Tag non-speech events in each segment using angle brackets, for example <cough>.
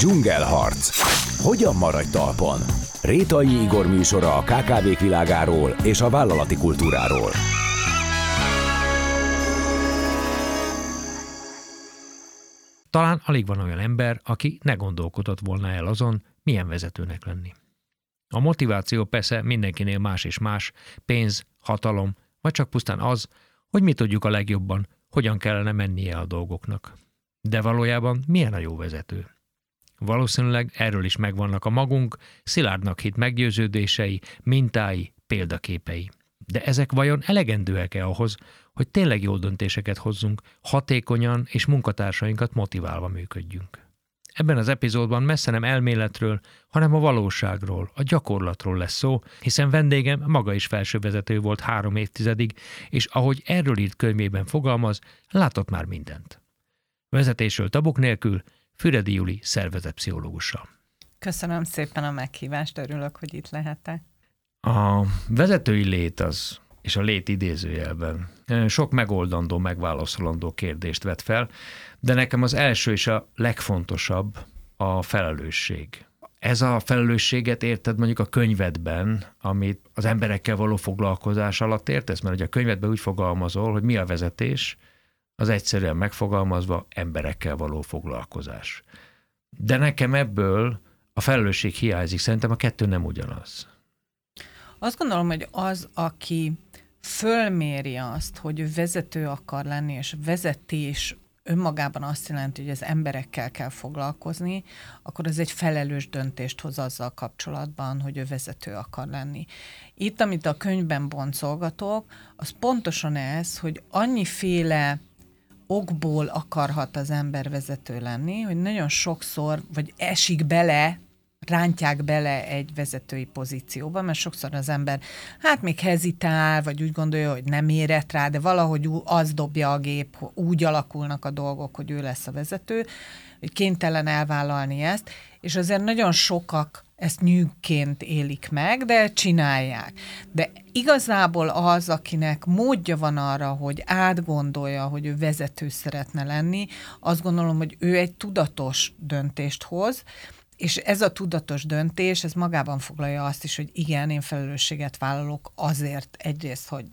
Dzsungelharc. Hogyan maradj talpon? Rétai Igor műsora a KKV-k világáról és a vállalati kultúráról. Talán alig van olyan ember, aki ne gondolkodott volna el azon, milyen vezetőnek lenni. A motiváció persze mindenkinél más és más, pénz, hatalom, vagy csak pusztán az, hogy mi tudjuk a legjobban, hogyan kellene mennie a dolgoknak. De valójában milyen a jó vezető? Valószínűleg erről is megvannak a magunk, szilárdnak hit meggyőződései, mintái, példaképei. De ezek vajon elegendőek-e ahhoz, hogy tényleg jó döntéseket hozzunk, hatékonyan és munkatársainkat motiválva működjünk? Ebben az epizódban messze nem elméletről, hanem a valóságról, a gyakorlatról lesz szó, hiszen vendégem maga is felsővezető volt három évtizedig, és ahogy erről írt könyvében fogalmaz, látott már mindent. Vezetésről tabuk nélkül, Füredi Juli szervezetpszichológussal. Köszönöm szépen a meghívást, örülök, hogy itt lehetek. A vezetői lét az, és a lét idézőjelben sok megoldandó, megválaszolandó kérdést vet fel, de nekem az első és a legfontosabb a felelősség. Ez a felelősséget érted mondjuk a könyvedben, amit az emberekkel való foglalkozás alatt értesz? Mert ugye a könyvedben úgy fogalmazol, hogy mi a vezetés, az egyszerűen megfogalmazva emberekkel való foglalkozás. De nekem ebből a felelősség hiányzik, szerintem a kettő nem ugyanaz. Azt gondolom, hogy az, aki fölméri azt, hogy vezető akar lenni, és vezetés önmagában azt jelenti, hogy az emberekkel kell foglalkozni, akkor ez egy felelős döntést hoz azzal kapcsolatban, hogy ő vezető akar lenni. Itt, amit a könyvben boncolgatok, az pontosan ez, hogy annyiféle okból akarhat az ember vezető lenni, hogy nagyon sokszor, vagy esik bele rántják bele egy vezetői pozícióba, mert sokszor az ember hát még hezitál, vagy úgy gondolja, hogy nem érett rá, de valahogy az dobja a gép, úgy alakulnak a dolgok, hogy ő lesz a vezető, hogy kénytelen elvállalni ezt, és azért nagyon sokak ezt nyűgként élik meg, de csinálják. De igazából az, akinek módja van arra, hogy átgondolja, hogy ő vezető szeretne lenni, azt gondolom, hogy ő egy tudatos döntést hoz, és ez a tudatos döntés, ez magában foglalja azt is, hogy igen, én felelősséget vállalok azért egyrészt, hogy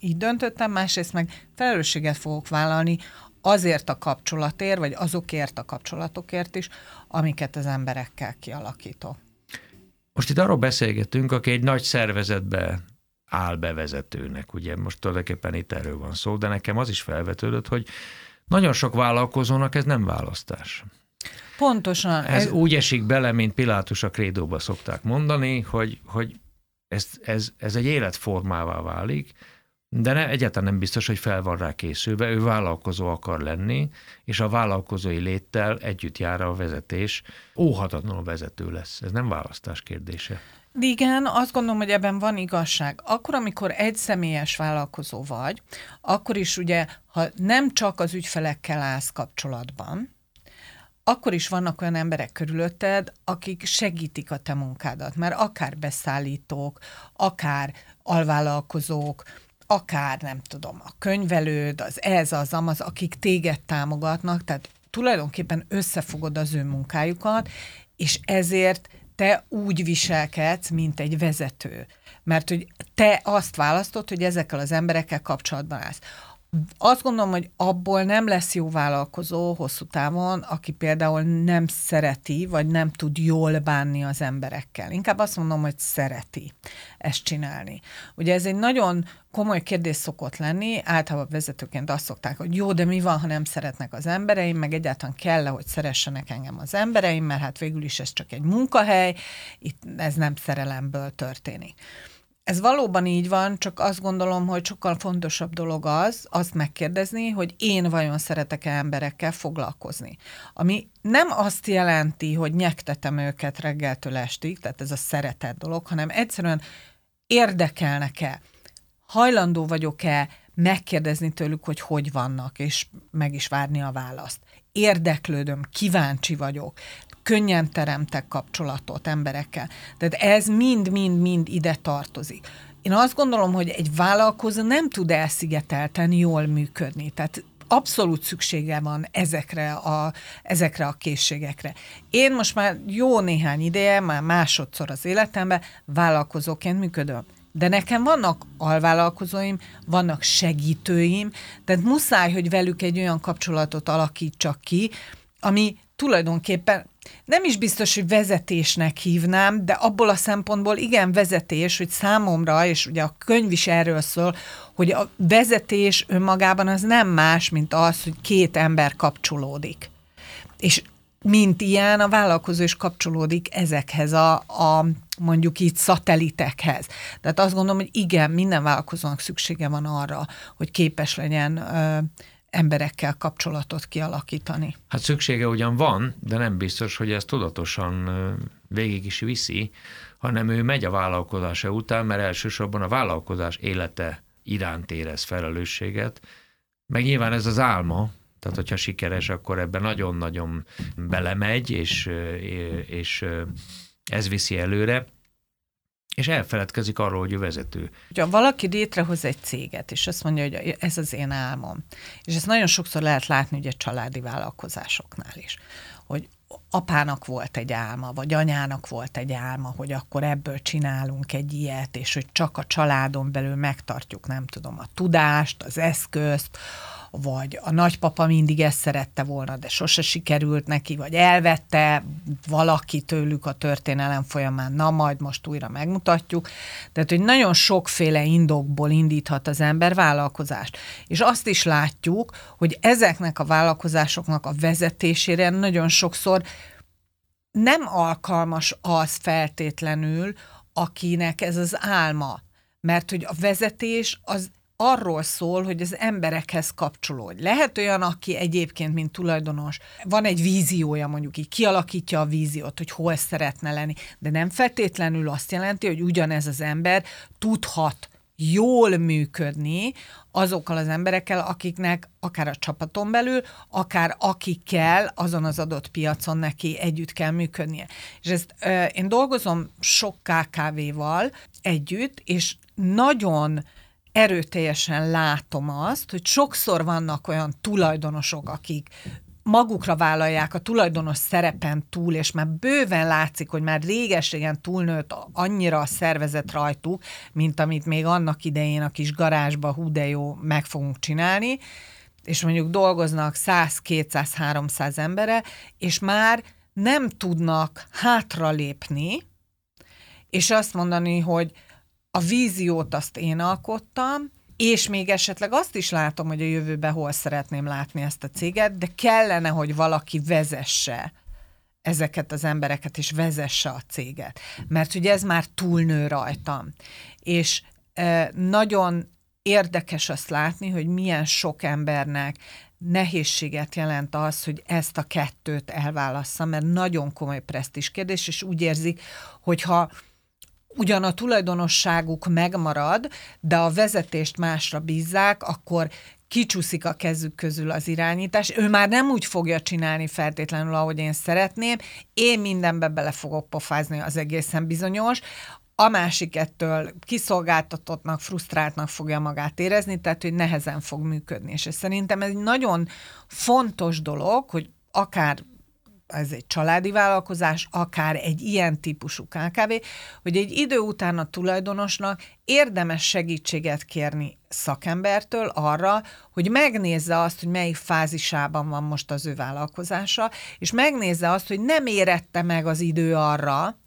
így döntöttem, másrészt meg felelősséget fogok vállalni azért a kapcsolatért, vagy azokért a kapcsolatokért is, amiket az emberekkel kialakítok. Most itt arról beszélgetünk, aki egy nagy szervezetbe áll bevezetőnek, ugye most tulajdonképpen itt erről van szó, de nekem az is felvetődött, hogy nagyon sok vállalkozónak ez nem választás. Pontosan. Ez, ez úgy esik bele, mint Pilátus a krédóba szokták mondani, hogy, hogy ez, ez, ez egy életformává válik, de ne, egyáltalán nem biztos, hogy fel van rá készülve. Ő vállalkozó akar lenni, és a vállalkozói léttel együtt jár a vezetés. Óhatatlanul vezető lesz. Ez nem választás kérdése. Igen, azt gondolom, hogy ebben van igazság. Akkor, amikor egy személyes vállalkozó vagy, akkor is ugye, ha nem csak az ügyfelekkel állsz kapcsolatban, akkor is vannak olyan emberek körülötted, akik segítik a te munkádat, mert akár beszállítók, akár alvállalkozók, akár nem tudom, a könyvelőd, az ez, az, amaz, akik téged támogatnak, tehát tulajdonképpen összefogod az ő munkájukat, és ezért te úgy viselkedsz, mint egy vezető. Mert hogy te azt választod, hogy ezekkel az emberekkel kapcsolatban állsz azt gondolom, hogy abból nem lesz jó vállalkozó hosszú távon, aki például nem szereti, vagy nem tud jól bánni az emberekkel. Inkább azt mondom, hogy szereti ezt csinálni. Ugye ez egy nagyon komoly kérdés szokott lenni, általában vezetőként azt szokták, hogy jó, de mi van, ha nem szeretnek az embereim, meg egyáltalán kell hogy szeressenek engem az embereim, mert hát végül is ez csak egy munkahely, itt ez nem szerelemből történik. Ez valóban így van, csak azt gondolom, hogy sokkal fontosabb dolog az, azt megkérdezni, hogy én vajon szeretek-e emberekkel foglalkozni. Ami nem azt jelenti, hogy nyektetem őket reggeltől estig, tehát ez a szeretet dolog, hanem egyszerűen érdekelnek-e, hajlandó vagyok-e megkérdezni tőlük, hogy hogy vannak, és meg is várni a választ. Érdeklődöm, kíváncsi vagyok, könnyen teremtek kapcsolatot emberekkel. Tehát ez mind-mind-mind ide tartozik. Én azt gondolom, hogy egy vállalkozó nem tud elszigetelten jól működni. Tehát abszolút szüksége van ezekre a, ezekre a készségekre. Én most már jó néhány ideje, már másodszor az életemben vállalkozóként működöm. De nekem vannak alvállalkozóim, vannak segítőim, tehát muszáj, hogy velük egy olyan kapcsolatot alakítsak ki, ami tulajdonképpen nem is biztos, hogy vezetésnek hívnám, de abból a szempontból igen vezetés, hogy számomra, és ugye a könyv is erről szól, hogy a vezetés önmagában az nem más, mint az, hogy két ember kapcsolódik. És mint ilyen, a vállalkozó is kapcsolódik ezekhez a, a mondjuk így szatelitekhez. Tehát azt gondolom, hogy igen, minden vállalkozónak szüksége van arra, hogy képes legyen ö, emberekkel kapcsolatot kialakítani. Hát szüksége ugyan van, de nem biztos, hogy ezt tudatosan végig is viszi, hanem ő megy a vállalkozása után, mert elsősorban a vállalkozás élete iránt érez felelősséget, meg nyilván ez az álma, tehát hogyha sikeres, akkor ebben nagyon-nagyon belemegy, és, és ez viszi előre, és elfeledkezik arról, hogy ő vezető. Ha valaki létrehoz egy céget, és azt mondja, hogy ez az én álmom, és ezt nagyon sokszor lehet látni ugye családi vállalkozásoknál is, hogy apának volt egy álma, vagy anyának volt egy álma, hogy akkor ebből csinálunk egy ilyet, és hogy csak a családon belül megtartjuk, nem tudom, a tudást, az eszközt, vagy a nagypapa mindig ezt szerette volna, de sose sikerült neki, vagy elvette valaki tőlük a történelem folyamán, na majd most újra megmutatjuk. Tehát, hogy nagyon sokféle indokból indíthat az ember vállalkozást. És azt is látjuk, hogy ezeknek a vállalkozásoknak a vezetésére nagyon sokszor nem alkalmas az feltétlenül, akinek ez az álma. Mert hogy a vezetés az arról szól, hogy az emberekhez kapcsolódj. Lehet olyan, aki egyébként, mint tulajdonos, van egy víziója, mondjuk így kialakítja a víziót, hogy hol szeretne lenni, de nem feltétlenül azt jelenti, hogy ugyanez az ember tudhat jól működni azokkal az emberekkel, akiknek akár a csapaton belül, akár akikkel azon az adott piacon neki együtt kell működnie. És ezt euh, én dolgozom sok KKV-val együtt, és nagyon erőteljesen látom azt, hogy sokszor vannak olyan tulajdonosok, akik magukra vállalják a tulajdonos szerepen túl, és már bőven látszik, hogy már réges-régen túlnőtt annyira a szervezet rajtuk, mint amit még annak idején a kis garázsba hú de jó meg fogunk csinálni, és mondjuk dolgoznak 100, 200, 300 embere, és már nem tudnak hátralépni, és azt mondani, hogy a víziót azt én alkottam, és még esetleg azt is látom, hogy a jövőben hol szeretném látni ezt a céget, de kellene, hogy valaki vezesse ezeket az embereket, és vezesse a céget. Mert ugye ez már túlnő rajtam. És e, nagyon érdekes azt látni, hogy milyen sok embernek nehézséget jelent az, hogy ezt a kettőt elválassza, mert nagyon komoly presztis kérdés, és úgy érzik, hogyha ugyan a tulajdonosságuk megmarad, de a vezetést másra bízzák, akkor kicsúszik a kezük közül az irányítás. Ő már nem úgy fogja csinálni feltétlenül, ahogy én szeretném. Én mindenbe bele fogok pofázni, az egészen bizonyos. A másik ettől kiszolgáltatottnak, frusztráltnak fogja magát érezni, tehát hogy nehezen fog működni. És szerintem ez egy nagyon fontos dolog, hogy akár ez egy családi vállalkozás, akár egy ilyen típusú KKV, hogy egy idő után a tulajdonosnak érdemes segítséget kérni szakembertől arra, hogy megnézze azt, hogy melyik fázisában van most az ő vállalkozása, és megnézze azt, hogy nem érette meg az idő arra,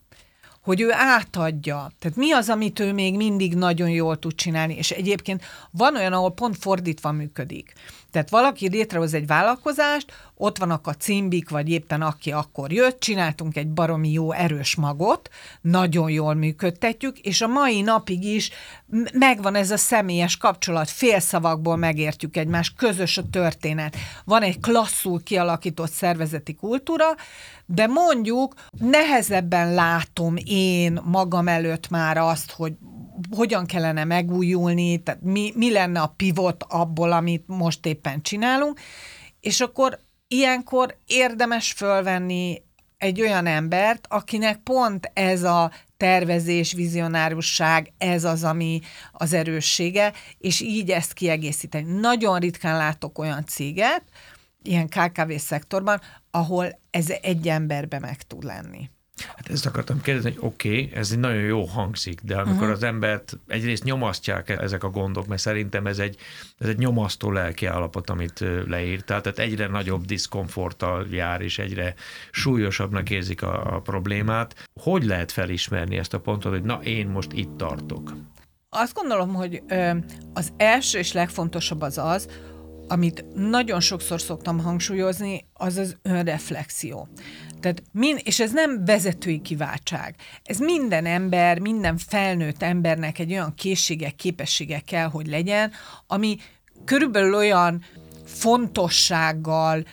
hogy ő átadja. Tehát mi az, amit ő még mindig nagyon jól tud csinálni, és egyébként van olyan, ahol pont fordítva működik. Tehát valaki létrehoz egy vállalkozást, ott vannak a cimbik, vagy éppen aki akkor jött, csináltunk egy baromi jó erős magot, nagyon jól működtetjük, és a mai napig is megvan ez a személyes kapcsolat, félszavakból megértjük egymást, közös a történet. Van egy klasszul kialakított szervezeti kultúra, de mondjuk nehezebben látom én magam előtt már azt, hogy hogyan kellene megújulni, tehát mi, mi lenne a pivot abból, amit most éppen csinálunk, és akkor ilyenkor érdemes fölvenni egy olyan embert, akinek pont ez a tervezés, vizionárusság, ez az, ami az erőssége, és így ezt kiegészíteni. Nagyon ritkán látok olyan céget, ilyen KKV szektorban, ahol ez egy emberbe meg tud lenni. Hát ezt akartam kérdezni, hogy oké, okay, ez egy nagyon jó hangzik, de amikor uh-huh. az embert egyrészt nyomasztják ezek a gondok, mert szerintem ez egy, ez egy nyomasztó lelki állapot, amit leírt, tehát egyre nagyobb diszkomforttal jár, és egyre súlyosabbnak érzik a, a problémát. Hogy lehet felismerni ezt a pontot, hogy na, én most itt tartok? Azt gondolom, hogy az első és legfontosabb az az, amit nagyon sokszor szoktam hangsúlyozni, az az önreflexió. Tehát min, és ez nem vezetői kiváltság. Ez minden ember, minden felnőtt embernek egy olyan készsége, képessége kell, hogy legyen, ami körülbelül olyan fontossággal,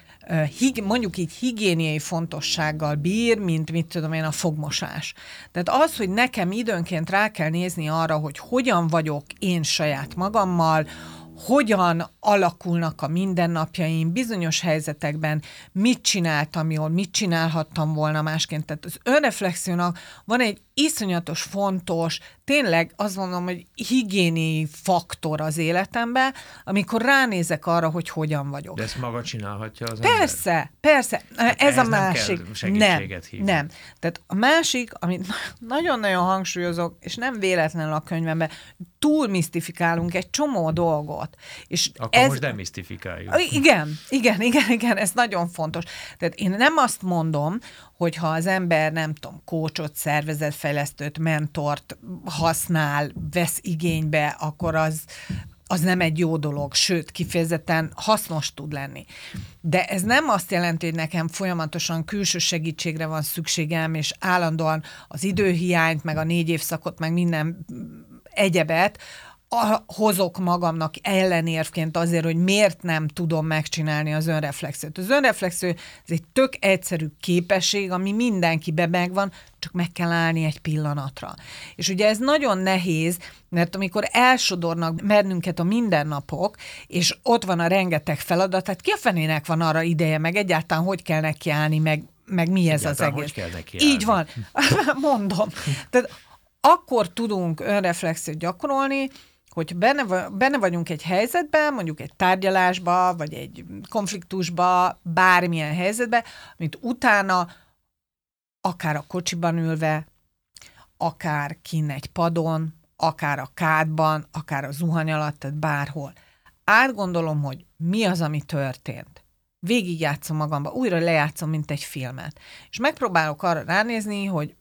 mondjuk így higiéniai fontossággal bír, mint mit tudom én, a fogmosás. Tehát az, hogy nekem időnként rá kell nézni arra, hogy hogyan vagyok én saját magammal, hogyan alakulnak a mindennapjaim, bizonyos helyzetekben mit csináltam jól, mit csinálhattam volna másként. Tehát az önreflexiónak van egy iszonyatos fontos, tényleg azt mondom, hogy higiéni faktor az életemben, amikor ránézek arra, hogy hogyan vagyok. De ezt maga csinálhatja az Persze, ember? persze. Hát ez a másik. Nem, hívni. nem. Tehát a másik, amit <laughs> nagyon-nagyon hangsúlyozok, és nem véletlenül a könyvemben, túl misztifikálunk egy csomó dolgot. És Akkor ez... most demisztifikáljuk. Igen, igen, igen, igen, ez nagyon fontos. Tehát én nem azt mondom, hogyha az ember, nem tudom, kócsot, szervezetfejlesztőt, mentort használ, vesz igénybe, akkor az, az nem egy jó dolog, sőt, kifejezetten hasznos tud lenni. De ez nem azt jelenti, hogy nekem folyamatosan külső segítségre van szükségem, és állandóan az időhiányt, meg a négy évszakot, meg minden egyebet, hozok magamnak ellenérvként azért, hogy miért nem tudom megcsinálni az önreflexiót. Az önreflexió ez egy tök egyszerű képesség, ami mindenkiben megvan, csak meg kell állni egy pillanatra. És ugye ez nagyon nehéz, mert amikor elsodornak mernünket a mindennapok, és ott van a rengeteg feladat, tehát ki a fenének van arra ideje, meg egyáltalán hogy kell nekiállni, meg, meg mi ez egyáltalán az egész. Hogy kell neki Így van. <laughs> Mondom. Tehát akkor tudunk önreflexiót gyakorolni, hogy benne, benne vagyunk egy helyzetben, mondjuk egy tárgyalásba, vagy egy konfliktusba, bármilyen helyzetbe, amit utána akár a kocsiban ülve, akár kin egy padon, akár a kádban, akár a zuhany alatt, tehát bárhol. Átgondolom, hogy mi az, ami történt. Végigjátszom magamba, újra lejátszom, mint egy filmet. És megpróbálok arra ránézni, hogy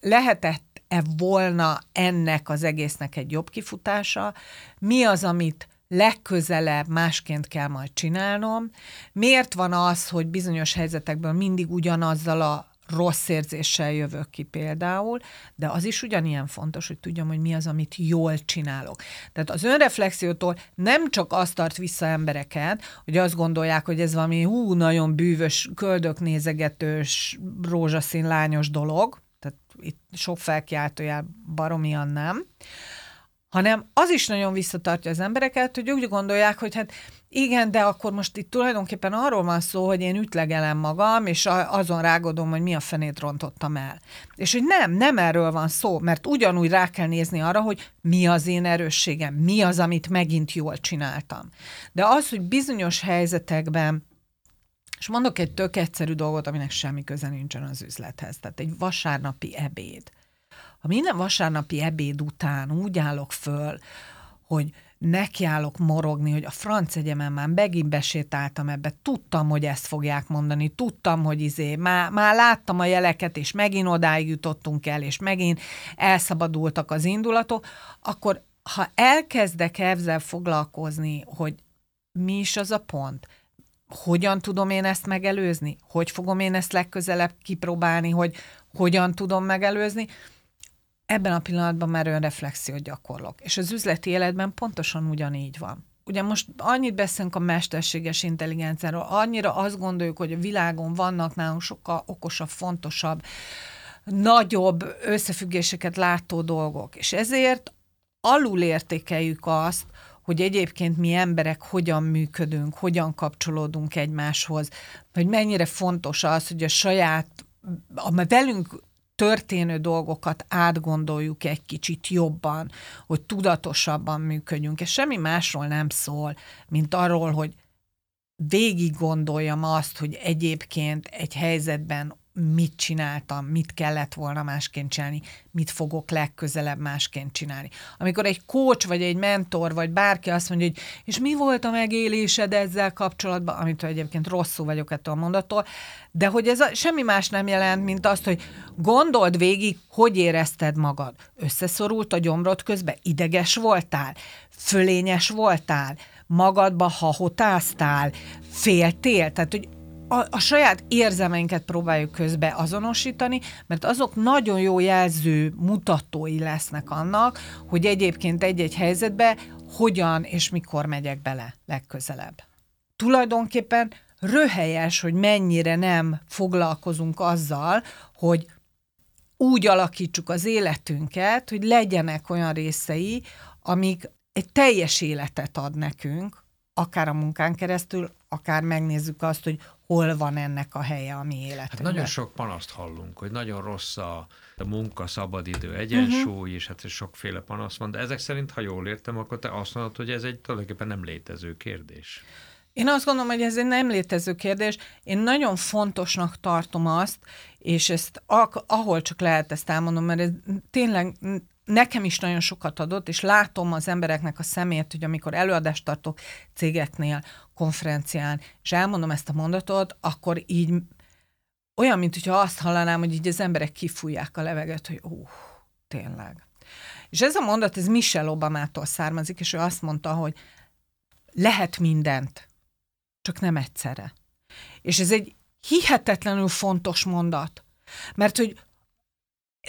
lehetett e volna ennek az egésznek egy jobb kifutása, mi az, amit legközelebb másként kell majd csinálnom, miért van az, hogy bizonyos helyzetekben mindig ugyanazzal a rossz érzéssel jövök ki például, de az is ugyanilyen fontos, hogy tudjam, hogy mi az, amit jól csinálok. Tehát az önreflexiótól nem csak azt tart vissza embereket, hogy azt gondolják, hogy ez valami hú, nagyon bűvös, köldöknézegetős, rózsaszín lányos dolog, itt sok felkiáltójel baromian nem, hanem az is nagyon visszatartja az embereket, hogy úgy gondolják, hogy hát igen, de akkor most itt tulajdonképpen arról van szó, hogy én ütlegelem magam, és azon rágodom, hogy mi a fenét rontottam el. És hogy nem, nem erről van szó, mert ugyanúgy rá kell nézni arra, hogy mi az én erősségem, mi az, amit megint jól csináltam. De az, hogy bizonyos helyzetekben és mondok egy tök egyszerű dolgot, aminek semmi köze nincsen az üzlethez. Tehát egy vasárnapi ebéd. Ha minden vasárnapi ebéd után úgy állok föl, hogy nekiállok morogni, hogy a franc egyemen már megint besétáltam ebbe, tudtam, hogy ezt fogják mondani, tudtam, hogy izé, már, már láttam a jeleket, és megint odáig jutottunk el, és megint elszabadultak az indulatok, akkor ha elkezdek ezzel foglalkozni, hogy mi is az a pont, hogyan tudom én ezt megelőzni? Hogy fogom én ezt legközelebb kipróbálni, hogy hogyan tudom megelőzni? Ebben a pillanatban már önreflexiót gyakorlok. És az üzleti életben pontosan ugyanígy van. Ugye most annyit beszélünk a mesterséges intelligenciáról, annyira azt gondoljuk, hogy a világon vannak nálunk sokkal okosabb, fontosabb, nagyobb összefüggéseket látó dolgok. És ezért alul értékeljük azt, hogy egyébként mi emberek hogyan működünk, hogyan kapcsolódunk egymáshoz, hogy mennyire fontos az, hogy a saját a velünk történő dolgokat átgondoljuk egy kicsit jobban, hogy tudatosabban működjünk, és semmi másról nem szól, mint arról, hogy végig gondoljam azt, hogy egyébként egy helyzetben mit csináltam, mit kellett volna másként csinálni, mit fogok legközelebb másként csinálni. Amikor egy coach, vagy egy mentor, vagy bárki azt mondja, hogy és mi volt a megélésed ezzel kapcsolatban, amit egyébként rosszul vagyok ettől a mondattól, de hogy ez a, semmi más nem jelent, mint azt, hogy gondold végig, hogy érezted magad. Összeszorult a gyomrod közben, ideges voltál, fölényes voltál, magadba hahotáztál, féltél, tehát hogy a, a saját érzelmeinket próbáljuk közbe azonosítani, mert azok nagyon jó jelző mutatói lesznek annak, hogy egyébként egy-egy helyzetbe hogyan és mikor megyek bele legközelebb. Tulajdonképpen röhelyes, hogy mennyire nem foglalkozunk azzal, hogy úgy alakítsuk az életünket, hogy legyenek olyan részei, amik egy teljes életet ad nekünk, akár a munkán keresztül, akár megnézzük azt, hogy hol van ennek a helye a mi életünkben. Hát nagyon sok panaszt hallunk, hogy nagyon rossz a, a munka, szabadidő, egyensúly, uh-huh. és hát sokféle panasz van, de ezek szerint, ha jól értem, akkor te azt mondod, hogy ez egy tulajdonképpen nem létező kérdés. Én azt gondolom, hogy ez egy nem létező kérdés. Én nagyon fontosnak tartom azt, és ezt ahol csak lehet ezt elmondom, mert ez tényleg nekem is nagyon sokat adott, és látom az embereknek a szemét, hogy amikor előadást tartok cégeknél, konferencián, és elmondom ezt a mondatot, akkor így olyan, mint hogyha azt hallanám, hogy így az emberek kifújják a levegőt, hogy uh, tényleg. És ez a mondat, ez Michelle Obamától származik, és ő azt mondta, hogy lehet mindent, csak nem egyszerre. És ez egy hihetetlenül fontos mondat, mert hogy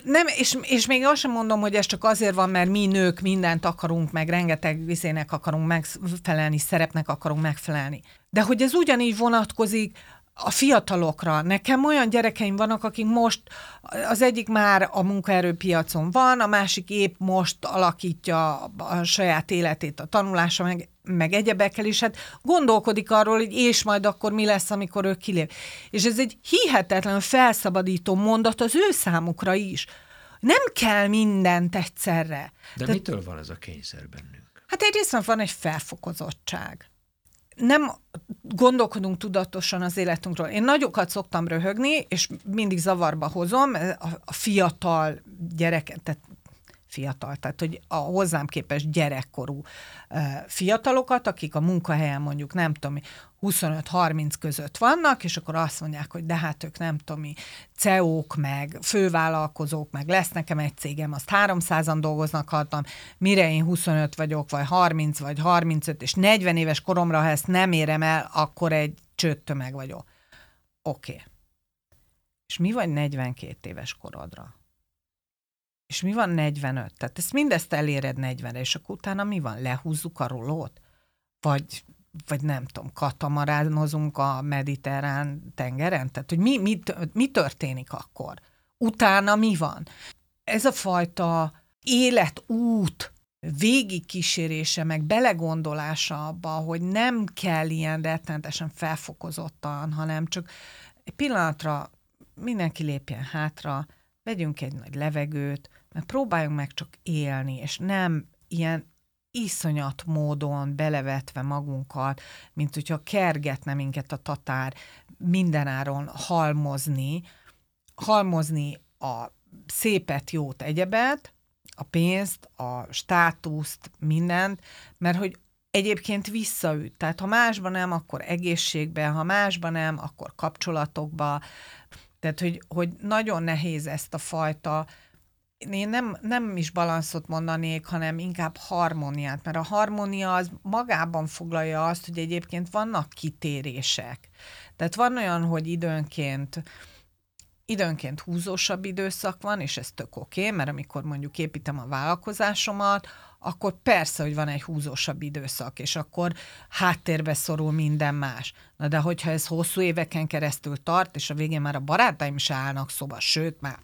nem, és, és még azt sem mondom, hogy ez csak azért van, mert mi nők mindent akarunk, meg rengeteg vizének akarunk megfelelni, szerepnek akarunk megfelelni. De hogy ez ugyanígy vonatkozik a fiatalokra. Nekem olyan gyerekeim vannak, akik most, az egyik már a munkaerőpiacon van, a másik épp most alakítja a saját életét a tanulása, meg, meg egyebekkel is, hát gondolkodik arról, hogy és majd akkor mi lesz, amikor ő kilép. És ez egy hihetetlen felszabadító mondat az ő számukra is. Nem kell mindent egyszerre. De Tehát, mitől van ez a kényszer bennünk? Hát egyrészt van egy felfokozottság nem gondolkodunk tudatosan az életünkről. Én nagyokat szoktam röhögni, és mindig zavarba hozom a fiatal gyereket, tehát fiatal, tehát hogy a hozzám képes gyerekkorú fiatalokat, akik a munkahelyen mondjuk nem tudom, 25-30 között vannak, és akkor azt mondják, hogy de hát ők nem tudom CEO-k, meg fővállalkozók, meg lesz nekem egy cégem, azt 300-an dolgoznak hatam, mire én 25 vagyok, vagy 30, vagy 35, és 40 éves koromra, ha ezt nem érem el, akkor egy csőttömeg vagyok. Oké. Okay. És mi vagy 42 éves korodra? És mi van 45? Tehát ezt mindezt eléred 40 és akkor utána mi van? Lehúzzuk a rolót? Vagy, vagy nem tudom, katamaránozunk a mediterrán tengeren? Tehát, hogy mi, mi, mi történik akkor? Utána mi van? Ez a fajta életút végigkísérése, meg belegondolása abba, hogy nem kell ilyen rettenetesen felfokozottan, hanem csak egy pillanatra mindenki lépjen hátra, vegyünk egy nagy levegőt, mert próbáljunk meg csak élni, és nem ilyen iszonyat módon belevetve magunkat, mint hogyha kergetne minket a tatár mindenáron halmozni, halmozni a szépet, jót, egyebet, a pénzt, a státuszt, mindent, mert hogy egyébként visszaüt. Tehát ha másban nem, akkor egészségben, ha másban nem, akkor kapcsolatokba. Tehát, hogy, hogy nagyon nehéz ezt a fajta én nem, nem is balanszot mondanék, hanem inkább harmóniát, mert a harmónia az magában foglalja azt, hogy egyébként vannak kitérések. Tehát van olyan, hogy időnként időnként húzósabb időszak van, és ez tök oké, okay, mert amikor mondjuk építem a vállalkozásomat, akkor persze, hogy van egy húzósabb időszak, és akkor háttérbe szorul minden más. Na de hogyha ez hosszú éveken keresztül tart, és a végén már a barátaim is állnak szóba, sőt, már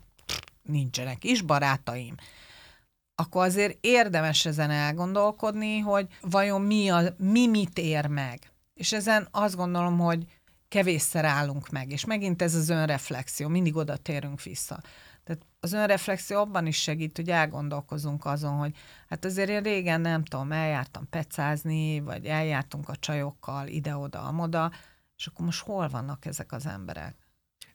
nincsenek is barátaim, akkor azért érdemes ezen elgondolkodni, hogy vajon mi, a, mi mit ér meg. És ezen azt gondolom, hogy kevésszer állunk meg, és megint ez az önreflexió, mindig oda térünk vissza. Tehát az önreflexió abban is segít, hogy elgondolkozunk azon, hogy hát azért én régen nem tudom, eljártam pecázni, vagy eljártunk a csajokkal ide-oda, amoda, és akkor most hol vannak ezek az emberek?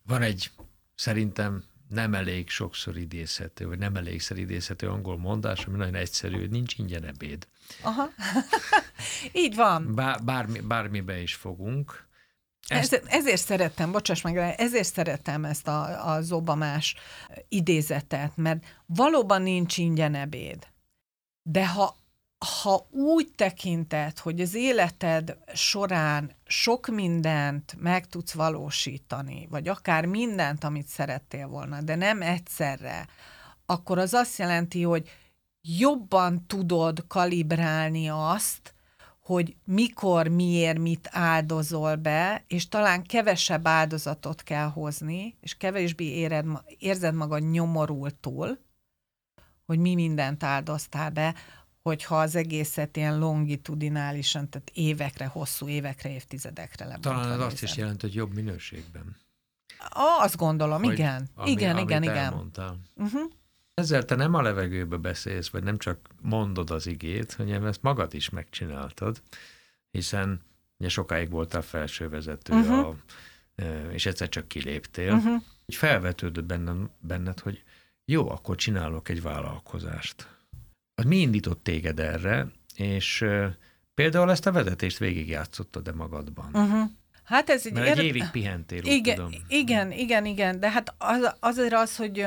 Van egy szerintem nem elég sokszor idézhető, vagy nem elégszer idézhető angol mondás, ami nagyon egyszerű, hogy nincs ingyen ebéd. Aha. <laughs> Így van. Bár, bármi, bármibe is fogunk. Ezt... Ez, ezért szerettem, bocsáss meg, ezért szerettem ezt a, az obamás idézetet, mert valóban nincs ingyen ebéd. De ha ha úgy tekinted, hogy az életed során sok mindent meg tudsz valósítani, vagy akár mindent, amit szerettél volna, de nem egyszerre, akkor az azt jelenti, hogy jobban tudod kalibrálni azt, hogy mikor, miért, mit áldozol be, és talán kevesebb áldozatot kell hozni, és kevésbé éred, érzed magad nyomorultul, hogy mi mindent áldoztál be, hogyha az egészet ilyen longitudinálisan, tehát évekre, hosszú évekre, évtizedekre lebontva Talán az azt is jelenti, hogy jobb minőségben. Azt gondolom, hogy igen. Ami, igen, igen, igen. Elmondtál. Uh-huh. Ezzel te nem a levegőbe beszélsz, vagy nem csak mondod az igét, hanem ezt magad is megcsináltad, hiszen ugye sokáig voltál felsővezető, uh-huh. a, és egyszer csak kiléptél. Uh-huh. Így felvetődött benned, benned, hogy jó, akkor csinálok egy vállalkozást az mi indított téged erre, és például ezt a vezetést végigjátszottad de magadban? Uh-huh. Hát ez egy, Mert egy ér... évig pihentél, igen, tudom. Igen, igen, igen, de hát az, azért az, hogy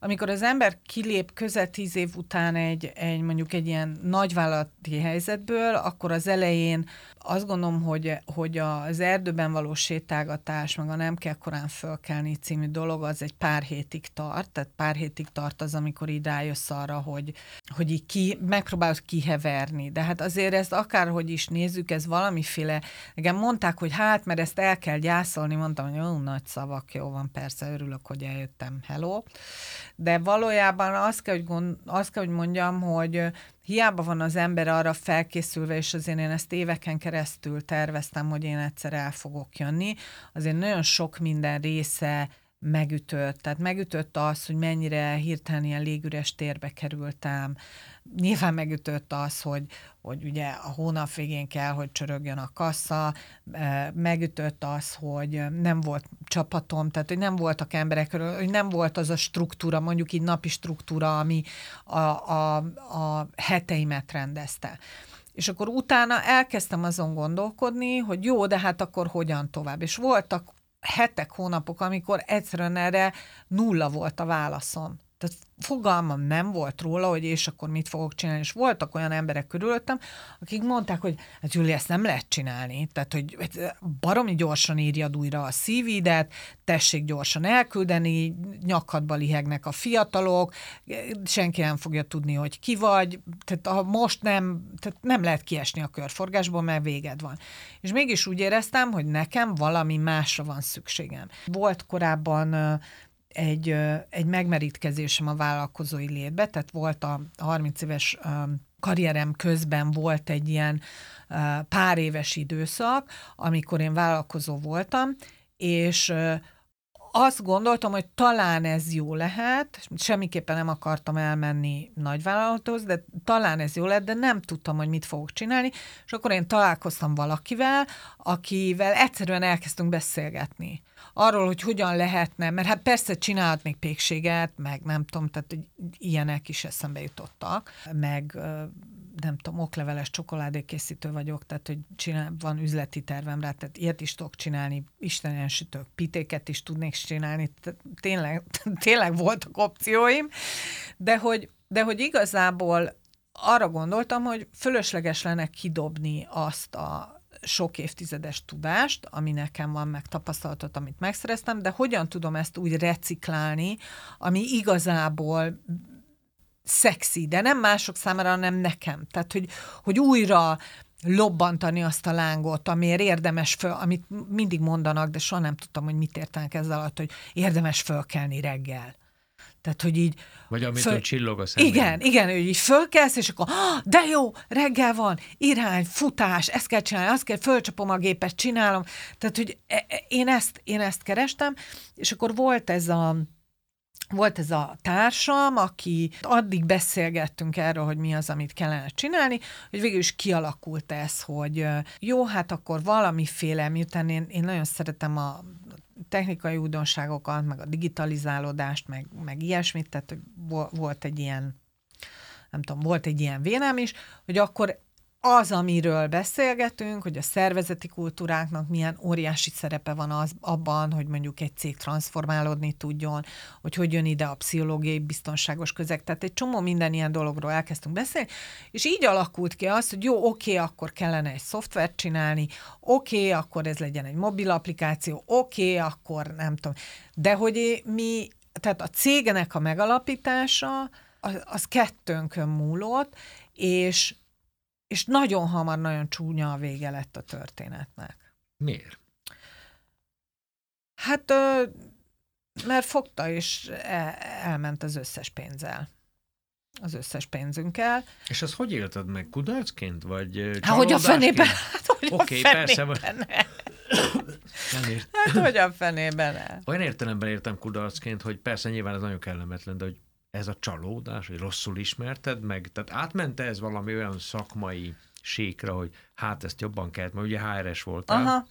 amikor az ember kilép közel tíz év után egy, egy mondjuk egy ilyen nagyvállalati helyzetből, akkor az elején azt gondolom, hogy, hogy az erdőben való sétálgatás, meg a nem kell korán fölkelni című dolog, az egy pár hétig tart, tehát pár hétig tart az, amikor így rájössz arra, hogy, hogy így ki, megpróbálod kiheverni. De hát azért ezt akárhogy is nézzük, ez valamiféle, igen, mondták, hogy hát, mert ezt el kell gyászolni, mondtam, hogy jó, nagy szavak, jó van, persze, örülök, hogy eljöttem, hello. De valójában azt kell, hogy, gond, azt kell, hogy mondjam, hogy hiába van az ember arra felkészülve, és azért én ezt éveken keresztül terveztem, hogy én egyszer el fogok jönni, azért nagyon sok minden része megütött. Tehát megütött az, hogy mennyire hirtelen ilyen légüres térbe kerültem. Nyilván megütött az, hogy, hogy ugye a hónap végén kell, hogy csörögjön a kassa, megütött az, hogy nem volt csapatom, tehát hogy nem voltak emberek, hogy nem volt az a struktúra, mondjuk így napi struktúra, ami a, a, a heteimet rendezte. És akkor utána elkezdtem azon gondolkodni, hogy jó, de hát akkor hogyan tovább. És voltak hetek, hónapok, amikor egyszerűen erre nulla volt a válaszom. Tehát fogalmam nem volt róla, hogy és akkor mit fogok csinálni. És voltak olyan emberek körülöttem, akik mondták, hogy hát Júli, ezt nem lehet csinálni. Tehát, hogy baromi gyorsan írjad újra a szívidet, tessék gyorsan elküldeni, nyakadba lihegnek a fiatalok, senki nem fogja tudni, hogy ki vagy, tehát ha most nem, tehát nem lehet kiesni a körforgásból, mert véged van. És mégis úgy éreztem, hogy nekem valami másra van szükségem. Volt korábban egy, egy megmerítkezésem a vállalkozói létbe, tehát volt a 30 éves karrierem közben volt egy ilyen pár éves időszak, amikor én vállalkozó voltam, és azt gondoltam, hogy talán ez jó lehet, semmiképpen nem akartam elmenni nagyvállalathoz, de talán ez jó lehet, de nem tudtam, hogy mit fogok csinálni, és akkor én találkoztam valakivel, akivel egyszerűen elkezdtünk beszélgetni arról, hogy hogyan lehetne, mert hát persze csinálhatnék pékséget, meg nem tudom, tehát ilyenek is eszembe jutottak, meg nem tudom, okleveles csokoládékészítő vagyok, tehát hogy csinál, van üzleti tervem rá, tehát ilyet is tudok csinálni, istenen sütök, pitéket is tudnék csinálni, tényleg, <laughs> tényleg voltak opcióim, de hogy, de hogy igazából arra gondoltam, hogy fölösleges lenne kidobni azt a sok évtizedes tudást, ami nekem van, meg tapasztalatot, amit megszereztem, de hogyan tudom ezt úgy reciklálni, ami igazából szexi, de nem mások számára, hanem nekem. Tehát, hogy, hogy újra lobbantani azt a lángot, amiért érdemes föl, amit mindig mondanak, de soha nem tudtam, hogy mit értenek ezzel alatt, hogy érdemes fölkelni reggel. Tehát, hogy így... Vagy amit föl... csillog a szemben. Igen, igen, hogy így fölkelsz, és akkor, ah, de jó, reggel van, irány, futás, ezt kell csinálni, azt kell, fölcsapom a gépet, csinálom. Tehát, hogy e, e, én ezt, én ezt kerestem, és akkor volt ez a volt ez a társam, aki addig beszélgettünk erről, hogy mi az, amit kellene csinálni, hogy végül is kialakult ez, hogy jó, hát akkor valamiféle, miután én, én nagyon szeretem a technikai újdonságokat, meg a digitalizálódást, meg, meg ilyesmit, tehát volt egy ilyen nem tudom, volt egy ilyen vénem is, hogy akkor az, amiről beszélgetünk, hogy a szervezeti kultúráknak milyen óriási szerepe van az, abban, hogy mondjuk egy cég transformálódni tudjon, hogy hogy jön ide a pszichológiai biztonságos közeg. Tehát egy csomó minden ilyen dologról elkezdtünk beszélni, és így alakult ki az, hogy jó, oké, akkor kellene egy szoftvert csinálni, oké, akkor ez legyen egy mobil applikáció, oké, akkor nem tudom. De hogy mi, tehát a cégnek a megalapítása, az, az kettőnkön múlott, és és nagyon hamar nagyon csúnya a vége lett a történetnek. Miért? Hát, mert fogta, és el, elment az összes pénzzel. Az összes pénzünkkel. És azt hogy élted meg? Kudarcként? Vagy hát, hogy a fenében? <laughs> Hát, hogy okay, a fenében persze. Nem ért. Hát, hogy a fenében el. Olyan értelemben értem kudarcként, hogy persze nyilván ez nagyon kellemetlen, de hogy ez a csalódás, hogy rosszul ismerted meg, tehát átmente ez valami olyan szakmai síkra, hogy hát ezt jobban kellett, mert ugye HRS voltál, Aha.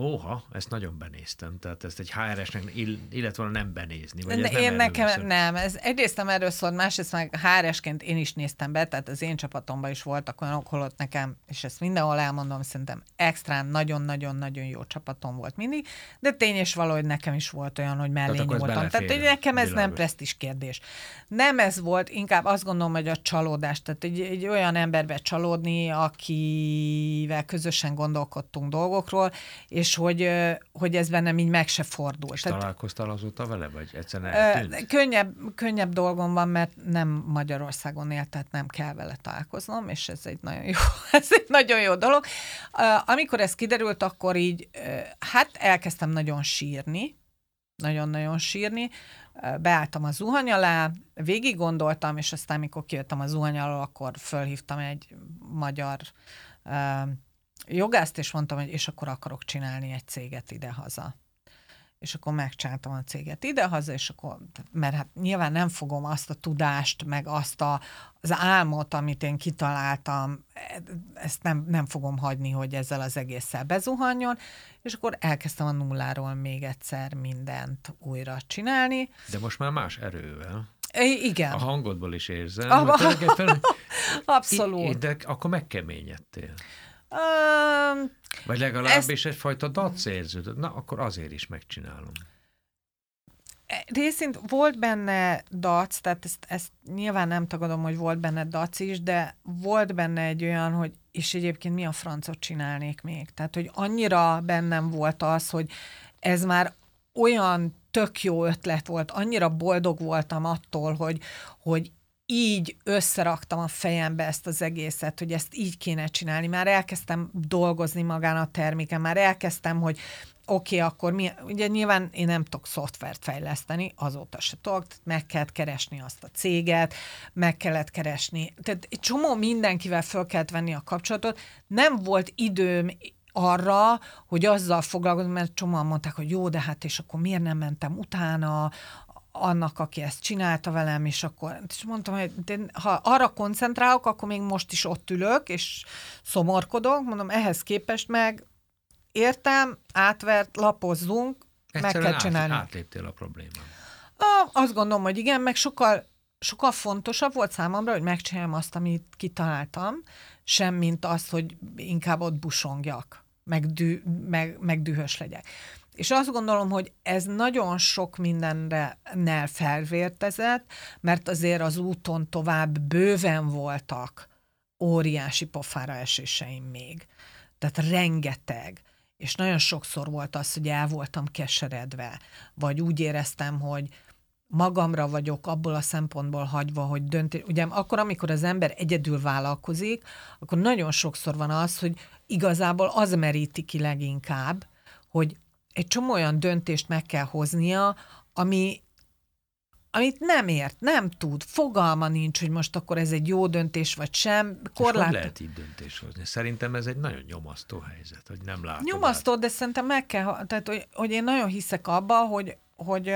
Óha, ezt nagyon benéztem, tehát ezt egy HRS-nek illetve volna nem benézni. Vagy ez nem én nekem szól. nem, ez egyrészt nem erről szól, másrészt meg HRS-ként én is néztem be, tehát az én csapatomban is voltak olyanok, holott nekem, és ezt mindenhol elmondom, szerintem extrán nagyon-nagyon-nagyon jó csapatom volt mindig, de tény és való, hogy nekem is volt olyan, hogy mellé tehát nyúltam. Tehát hogy nekem ez nem presztis kérdés. Nem ez volt, inkább azt gondolom, hogy a csalódás, tehát egy, egy olyan emberbe csalódni, akivel közösen gondolkodtunk dolgokról, és és hogy, hogy ez bennem így meg se fordult. És Tehát, találkoztál azóta vele, vagy egyszerűen Könnyebb, könnyebb dolgom van, mert nem Magyarországon él, tehát nem kell vele találkoznom, és ez egy nagyon jó, <laughs> ez egy nagyon jó dolog. Amikor ez kiderült, akkor így, hát elkezdtem nagyon sírni, nagyon-nagyon sírni, beálltam a zuhany alá, végig gondoltam, és aztán, amikor kijöttem a zuhany alól, akkor fölhívtam egy magyar jogászt, és mondtam, hogy és akkor akarok csinálni egy céget ide-haza. És akkor megcsináltam a céget ide-haza, és akkor, mert hát nyilván nem fogom azt a tudást, meg azt a, az álmot, amit én kitaláltam, ezt nem, nem fogom hagyni, hogy ezzel az egésszel bezuhanjon, és akkor elkezdtem a nulláról még egyszer mindent újra csinálni. De most már más erővel. I- igen. A hangodból is érzem. A, fel, <laughs> Abszolút. De akkor megkeményedtél. Um, Vagy legalábbis ezt... egyfajta dac érződött. Na, akkor azért is megcsinálom. E, részint volt benne dac, tehát ezt, ezt nyilván nem tagadom, hogy volt benne dac is, de volt benne egy olyan, hogy és egyébként mi a francot csinálnék még. Tehát, hogy annyira bennem volt az, hogy ez már olyan tök jó ötlet volt, annyira boldog voltam attól, hogy, hogy így összeraktam a fejembe ezt az egészet, hogy ezt így kéne csinálni. Már elkezdtem dolgozni magán a terméken, már elkezdtem, hogy oké, okay, akkor mi, ugye nyilván én nem tudok szoftvert fejleszteni, azóta se tudok, meg kellett keresni azt a céget, meg kellett keresni, tehát egy csomó mindenkivel föl kellett venni a kapcsolatot, nem volt időm arra, hogy azzal foglalkozom, mert csomóan mondták, hogy jó, de hát és akkor miért nem mentem utána, annak, aki ezt csinálta velem, és akkor és mondtam, hogy de ha arra koncentrálok, akkor még most is ott ülök, és szomorkodok, mondom, ehhez képest meg értem, átvert, lapozzunk, Egyszerűen meg kell csinálni. Át, átléptél a problémát. A, azt gondolom, hogy igen, meg sokkal, sokkal fontosabb volt számomra, hogy megcsináljam azt, amit kitaláltam, sem mint azt, hogy inkább ott busongjak, meg, dű, meg, meg dühös legyek. És azt gondolom, hogy ez nagyon sok mindenre nel felvértezett, mert azért az úton tovább bőven voltak óriási pofára eséseim még. Tehát rengeteg. És nagyon sokszor volt az, hogy el voltam keseredve, vagy úgy éreztem, hogy magamra vagyok abból a szempontból hagyva, hogy döntés. Ugye akkor, amikor az ember egyedül vállalkozik, akkor nagyon sokszor van az, hogy igazából az meríti ki leginkább, hogy egy csomó olyan döntést meg kell hoznia, ami amit nem ért, nem tud, fogalma nincs, hogy most akkor ez egy jó döntés vagy sem. Korlát... És lehet így döntés hozni? Szerintem ez egy nagyon nyomasztó helyzet, hogy nem látod. Nyomasztó, át. de szerintem meg kell, tehát hogy, hogy én nagyon hiszek abba, hogy, hogy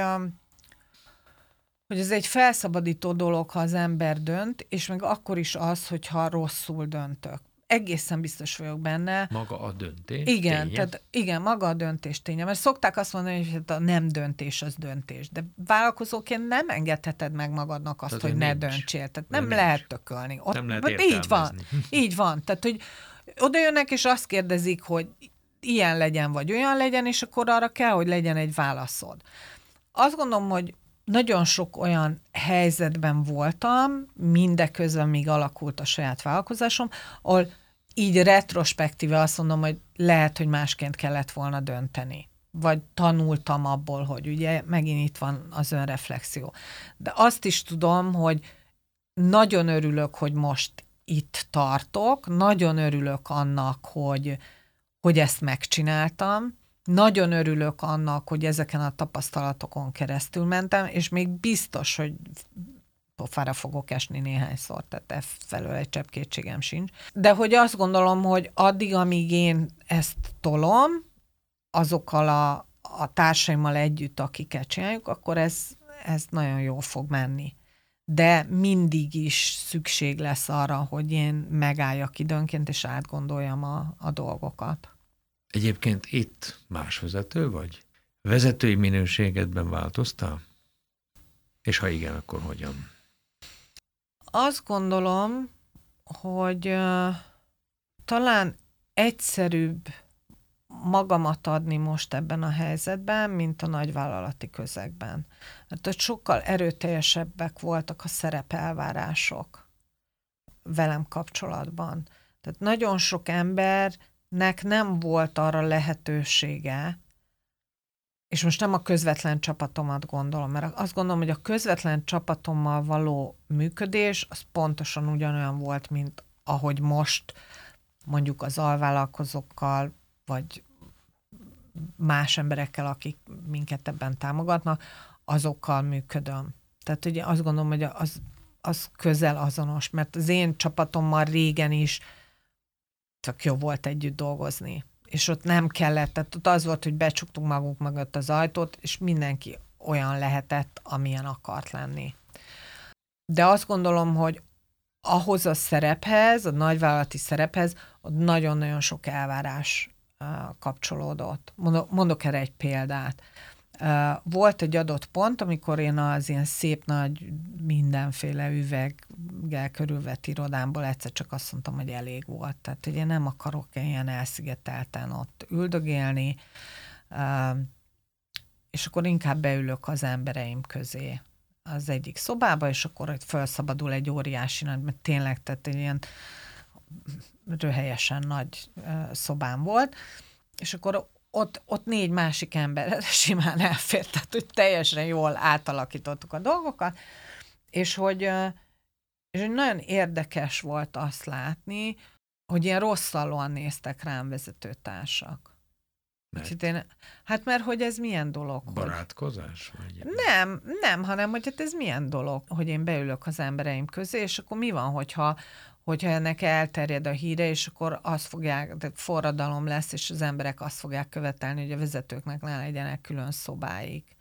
hogy ez egy felszabadító dolog, ha az ember dönt, és meg akkor is az, hogyha rosszul döntök egészen biztos vagyok benne. Maga a döntés Igen, ténye? tehát igen, maga a döntés ténye. Mert szokták azt mondani, hogy hát a nem döntés az döntés. De vállalkozóként nem engedheted meg magadnak azt, tehát, hogy ne nincs. döntsél. Tehát nem, nem lehet tökölni. Ott, nem lehet így van. Így van. Tehát, hogy oda jönnek, és azt kérdezik, hogy ilyen legyen, vagy olyan legyen, és akkor arra kell, hogy legyen egy válaszod. Azt gondolom, hogy nagyon sok olyan helyzetben voltam, mindeközben még alakult a saját vállalkozásom, ahol így retrospektíve azt mondom, hogy lehet, hogy másként kellett volna dönteni. Vagy tanultam abból, hogy ugye megint itt van az önreflexió. De azt is tudom, hogy nagyon örülök, hogy most itt tartok, nagyon örülök annak, hogy, hogy ezt megcsináltam, nagyon örülök annak, hogy ezeken a tapasztalatokon keresztül mentem, és még biztos, hogy pofára fogok esni néhányszor, tehát e felől egy csepp kétségem sincs. De hogy azt gondolom, hogy addig, amíg én ezt tolom, azokkal a, a társaimmal együtt, akiket csináljuk, akkor ez, ez nagyon jól fog menni. De mindig is szükség lesz arra, hogy én megálljak időnként, és átgondoljam a, a dolgokat. Egyébként itt más vezető vagy? Vezetői minőségedben változtál? És ha igen, akkor hogyan? Azt gondolom, hogy talán egyszerűbb magamat adni most ebben a helyzetben, mint a nagyvállalati közegben. Mert ott sokkal erőteljesebbek voltak a szerepelvárások velem kapcsolatban. Tehát nagyon sok ember nek nem volt arra lehetősége, és most nem a közvetlen csapatomat gondolom, mert azt gondolom, hogy a közvetlen csapatommal való működés az pontosan ugyanolyan volt, mint ahogy most mondjuk az alvállalkozókkal, vagy más emberekkel, akik minket ebben támogatnak, azokkal működöm. Tehát ugye azt gondolom, hogy az, az közel azonos, mert az én csapatommal régen is tök jó volt együtt dolgozni. És ott nem kellett, tehát ott az volt, hogy becsuktunk magunk mögött az ajtót, és mindenki olyan lehetett, amilyen akart lenni. De azt gondolom, hogy ahhoz a szerephez, a nagyvállalati szerephez, ott nagyon-nagyon sok elvárás kapcsolódott. Mondok, mondok erre egy példát. Volt egy adott pont, amikor én az ilyen szép nagy mindenféle üveggel körülvett irodámból egyszer csak azt mondtam, hogy elég volt. Tehát, hogy nem akarok ilyen elszigetelten ott üldögélni, és akkor inkább beülök az embereim közé az egyik szobába, és akkor itt felszabadul egy óriási nagy, mert tényleg, tehát egy ilyen röhelyesen nagy szobám volt, és akkor ott, ott négy másik ember <laughs> simán elfért, tehát hogy teljesen jól átalakítottuk a dolgokat, és hogy, és hogy nagyon érdekes volt azt látni, hogy ilyen rosszalóan néztek rám vezetőtársak. Mert? Én, hát mert hogy ez milyen dolog? Barátkozás? Vagy nem, nem, hanem hogy hát ez milyen dolog, hogy én beülök az embereim közé, és akkor mi van, hogyha hogyha ennek elterjed a híre, és akkor az fogják, de forradalom lesz, és az emberek azt fogják követelni, hogy a vezetőknek ne legyenek külön szobáik.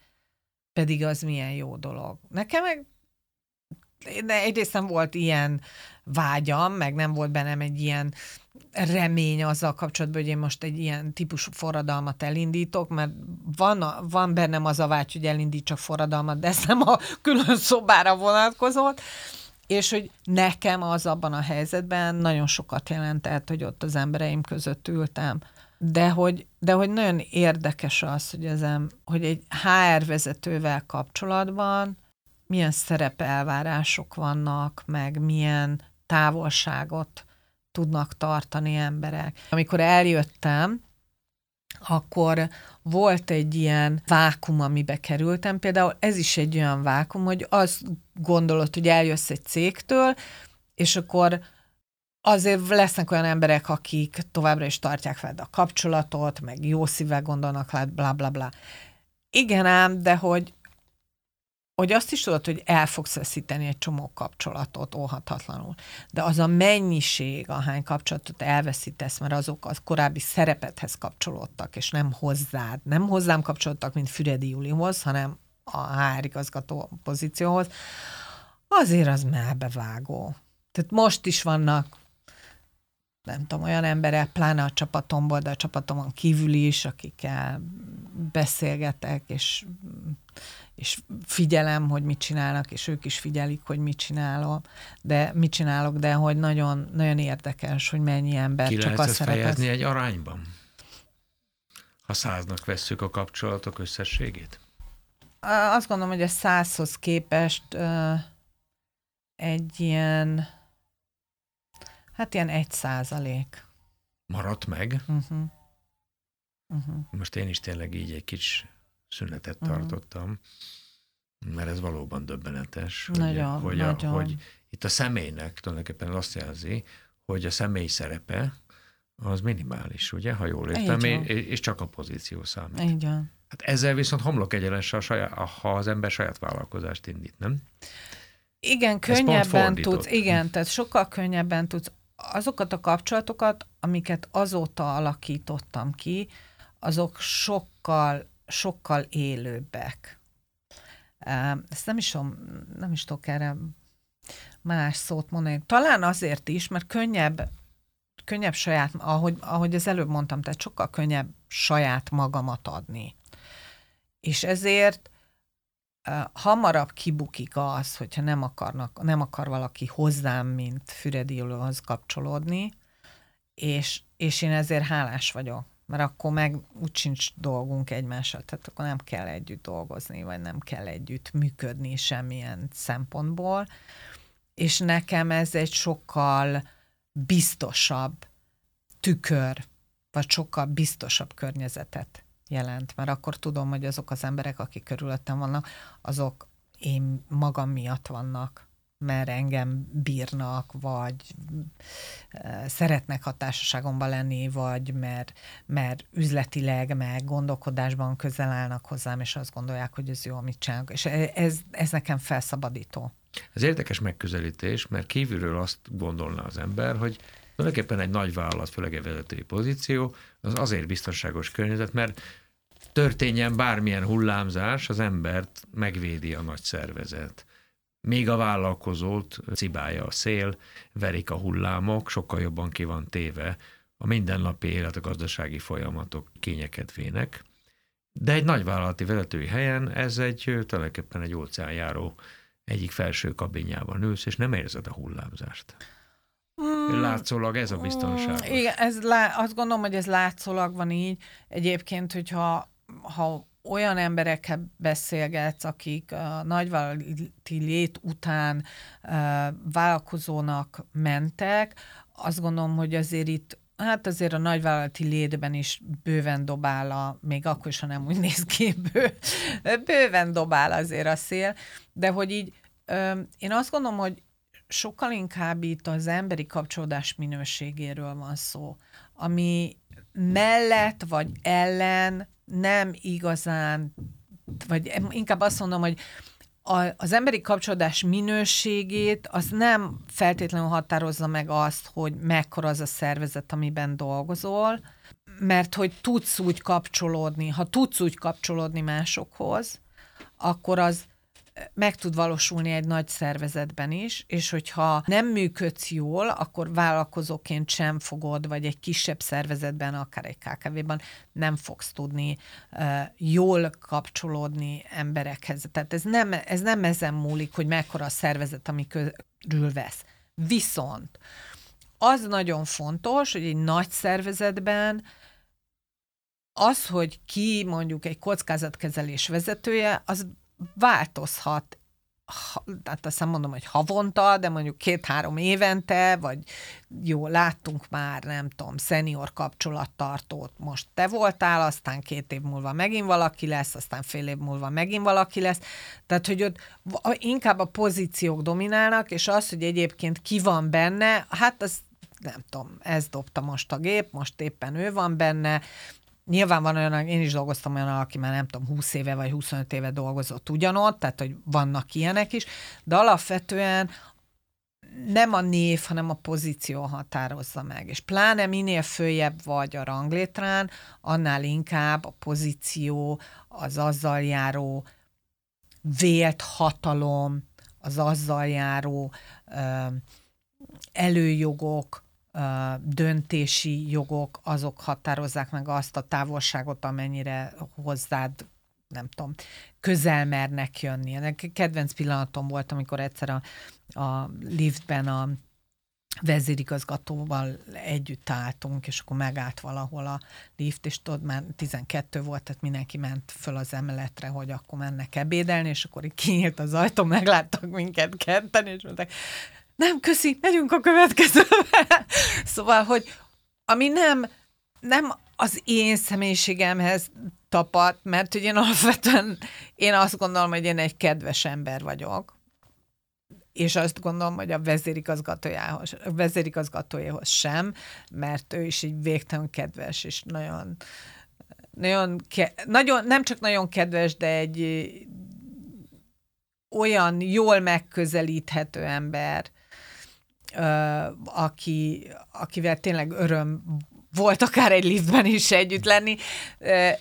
Pedig az milyen jó dolog. Nekem meg de egyrészt nem volt ilyen vágyam, meg nem volt bennem egy ilyen remény azzal kapcsolatban, hogy én most egy ilyen típusú forradalmat elindítok, mert van, van bennem az a vágy, hogy elindítsak forradalmat, de ez nem a külön szobára vonatkozott, és hogy nekem az abban a helyzetben nagyon sokat jelentett, hogy ott az embereim között ültem. De hogy, de hogy nagyon érdekes az, hogy, ezem, hogy egy HR vezetővel kapcsolatban milyen szerepelvárások vannak, meg milyen távolságot tudnak tartani emberek. Amikor eljöttem, akkor volt egy ilyen vákum, amibe kerültem. Például ez is egy olyan vákum, hogy azt gondolod, hogy eljössz egy cégtől, és akkor azért lesznek olyan emberek, akik továbbra is tartják veled a kapcsolatot, meg jó szívvel gondolnak bla bla bla. Igen ám, de hogy hogy azt is tudod, hogy el fogsz veszíteni egy csomó kapcsolatot óhatatlanul. De az a mennyiség, ahány kapcsolatot elveszítesz, mert azok az korábbi szerepethez kapcsolódtak, és nem hozzád, nem hozzám kapcsolódtak, mint Füredi Julihoz, hanem a HR igazgató pozícióhoz, azért az melbevágó. Tehát most is vannak nem tudom, olyan emberek, pláne a csapatomból, de a csapatomon kívül is, akikkel beszélgetek, és, és figyelem, hogy mit csinálnak, és ők is figyelik, hogy mit csinálok, de mit csinálok, de hogy nagyon, nagyon érdekes, hogy mennyi ember Ki csak azt azt fejezni egy arányban? Ha száznak vesszük a kapcsolatok összességét? Azt gondolom, hogy a százhoz képest egy ilyen, hát ilyen egy százalék. Maradt meg? Uh-huh. Uh-huh. Most én is tényleg így egy kis szünetet Mhm. tartottam, mert ez valóban döbbenetes, hogy, Nagyon, hogy, nagyon. A, hogy itt a személynek tulajdonképpen azt jelzi, hogy a személy szerepe az minimális, ugye, ha jól értem, és, csak a pozíció számít. Így van. Hát ezzel viszont homlok egyenes, a saját, ha az ember saját vállalkozást indít, nem? Igen, könnyebben tudsz, igen, tehát sokkal könnyebben tudsz azokat a kapcsolatokat, amiket azóta alakítottam ki, azok sokkal, sokkal élőbbek. Ezt nem is, nem is tudok erre más szót mondani. Talán azért is, mert könnyebb, könnyebb saját, ahogy, ahogy az előbb mondtam, tehát sokkal könnyebb saját magamat adni. És ezért hamarabb kibukik az, hogyha nem, akarnak, nem akar valaki hozzám, mint Füredi Julihoz kapcsolódni, és, és én ezért hálás vagyok, mert akkor meg úgy sincs dolgunk egymással, tehát akkor nem kell együtt dolgozni, vagy nem kell együtt működni semmilyen szempontból, és nekem ez egy sokkal biztosabb tükör, vagy sokkal biztosabb környezetet jelent, mert akkor tudom, hogy azok az emberek, akik körülöttem vannak, azok én magam miatt vannak, mert engem bírnak, vagy szeretnek a társaságomban lenni, vagy mert, mert üzletileg, meg gondolkodásban közel állnak hozzám, és azt gondolják, hogy ez jó, amit csinálok. És e- ez, ez nekem felszabadító. Ez érdekes megközelítés, mert kívülről azt gondolná az ember, hogy tulajdonképpen egy nagy vállalat, főleg egy vezetői pozíció, az azért biztonságos környezet, mert történjen bármilyen hullámzás, az embert megvédi a nagy szervezet. Még a vállalkozót cibálja a szél, verik a hullámok, sokkal jobban ki van téve a mindennapi élet, a gazdasági folyamatok kényekedvének. De egy nagyvállalati vezetői helyen ez egy tulajdonképpen egy óceánjáró egyik felső kabinjában ülsz, és nem érzed a hullámzást. Látszólag ez a. Mm, Igen, ez lá, azt gondolom, hogy ez látszólag van így. Egyébként, hogyha ha olyan emberekkel beszélgetsz, akik a nagyvállalati lét után uh, vállalkozónak mentek, azt gondolom, hogy azért itt Hát azért a nagyvállalati létben is bőven dobál a, még akkor is, ha nem úgy néz ki, bő, bőven dobál azért a szél, de hogy így ö, én azt gondolom, hogy sokkal inkább itt az emberi kapcsolódás minőségéről van szó, ami mellett vagy ellen nem igazán, vagy inkább azt mondom, hogy a, az emberi kapcsolódás minőségét az nem feltétlenül határozza meg azt, hogy mekkora az a szervezet, amiben dolgozol, mert hogy tudsz úgy kapcsolódni, ha tudsz úgy kapcsolódni másokhoz, akkor az meg tud valósulni egy nagy szervezetben is, és hogyha nem működsz jól, akkor vállalkozóként sem fogod, vagy egy kisebb szervezetben, akár egy KKV-ban nem fogsz tudni jól kapcsolódni emberekhez. Tehát ez nem, ez nem ezen múlik, hogy mekkora a szervezet, ami körül vesz. Viszont az nagyon fontos, hogy egy nagy szervezetben az, hogy ki mondjuk egy kockázatkezelés vezetője, az változhat, hát azt nem mondom, hogy havonta, de mondjuk két-három évente, vagy jó, láttunk már, nem tudom, szenior kapcsolattartót, most te voltál, aztán két év múlva megint valaki lesz, aztán fél év múlva megint valaki lesz. Tehát, hogy ott inkább a pozíciók dominálnak, és az, hogy egyébként ki van benne, hát az nem tudom, ez dobta most a gép, most éppen ő van benne, Nyilván van olyan, én is dolgoztam olyan, aki már nem tudom, 20 éve vagy 25 éve dolgozott ugyanott, tehát hogy vannak ilyenek is, de alapvetően nem a név, hanem a pozíció határozza meg. És pláne minél följebb vagy a ranglétrán, annál inkább a pozíció, az azzal járó vélt hatalom, az azzal járó ö, előjogok, döntési jogok, azok határozzák meg azt a távolságot, amennyire hozzád nem tudom, közel mernek jönni. Ennek kedvenc pillanatom volt, amikor egyszer a, a liftben a vezérigazgatóval együtt álltunk, és akkor megállt valahol a lift, és tudod, már 12 volt, tehát mindenki ment föl az emeletre, hogy akkor mennek ebédelni, és akkor így kinyílt az ajtó, megláttak minket ketten, és mondták, nem, köszi, megyünk a következőbe. <laughs> szóval, hogy ami nem, nem az én személyiségemhez tapadt, mert hogy én alapvetően én azt gondolom, hogy én egy kedves ember vagyok, és azt gondolom, hogy a vezérigazgatójához, a vezérigazgatójához sem, mert ő is így végtelen kedves, és nagyon, nagyon, ke- nagyon, nem csak nagyon kedves, de egy olyan jól megközelíthető ember, aki, akivel tényleg öröm volt akár egy liftben is együtt lenni,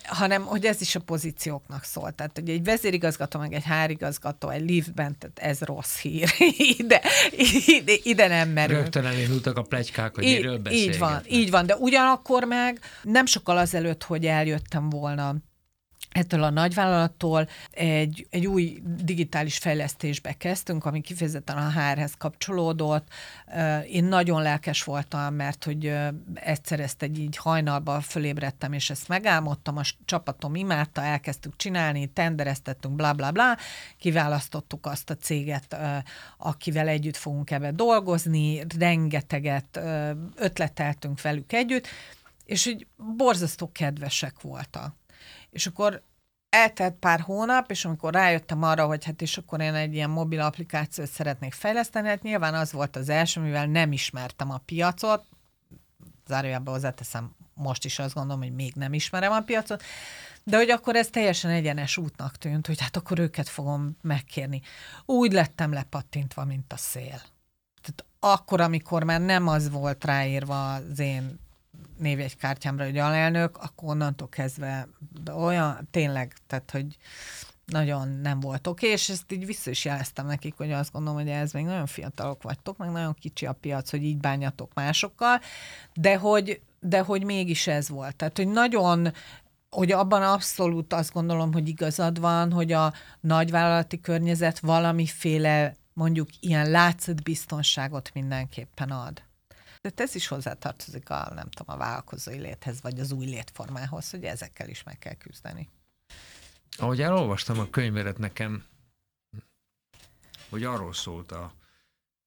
hanem hogy ez is a pozícióknak szól. Tehát, hogy egy vezérigazgató, meg egy hárigazgató egy liftben, tehát ez rossz hír. <laughs> ide, ide, ide nem merül. Rögtön elindultak a plegykák, hogy így, miről Így van, így van, de ugyanakkor meg nem sokkal azelőtt, hogy eljöttem volna ettől a nagyvállalattól egy, egy új digitális fejlesztésbe kezdtünk, ami kifejezetten a HR-hez kapcsolódott. Én nagyon lelkes voltam, mert hogy egyszer ezt egy így hajnalba fölébredtem, és ezt megálmodtam, a csapatom imádta, elkezdtük csinálni, tendereztettünk, bla bla bla, kiválasztottuk azt a céget, akivel együtt fogunk ebbe dolgozni, rengeteget ötleteltünk velük együtt, és így borzasztó kedvesek voltak. És akkor eltelt pár hónap, és amikor rájöttem arra, hogy hát és akkor én egy ilyen mobil applikációt szeretnék fejleszteni, hát nyilván az volt az első, mivel nem ismertem a piacot, zárójában hozzáteszem, most is azt gondolom, hogy még nem ismerem a piacot, de hogy akkor ez teljesen egyenes útnak tűnt, hogy hát akkor őket fogom megkérni. Úgy lettem lepattintva, mint a szél. Tehát akkor, amikor már nem az volt ráírva az én névjegykártyámra, hogy alelnök, akkor onnantól kezdve olyan, tényleg, tehát, hogy nagyon nem volt oké, és ezt így vissza is jeleztem nekik, hogy azt gondolom, hogy ez még nagyon fiatalok vagytok, meg nagyon kicsi a piac, hogy így bánjatok másokkal, de hogy, de hogy mégis ez volt. Tehát, hogy nagyon hogy abban abszolút azt gondolom, hogy igazad van, hogy a nagyvállalati környezet valamiféle mondjuk ilyen látszat biztonságot mindenképpen ad. De ez is hozzátartozik a, nem tudom, a vállalkozói léthez, vagy az új létformához, hogy ezekkel is meg kell küzdeni. Ahogy elolvastam a könyveret nekem, hogy arról szólt a,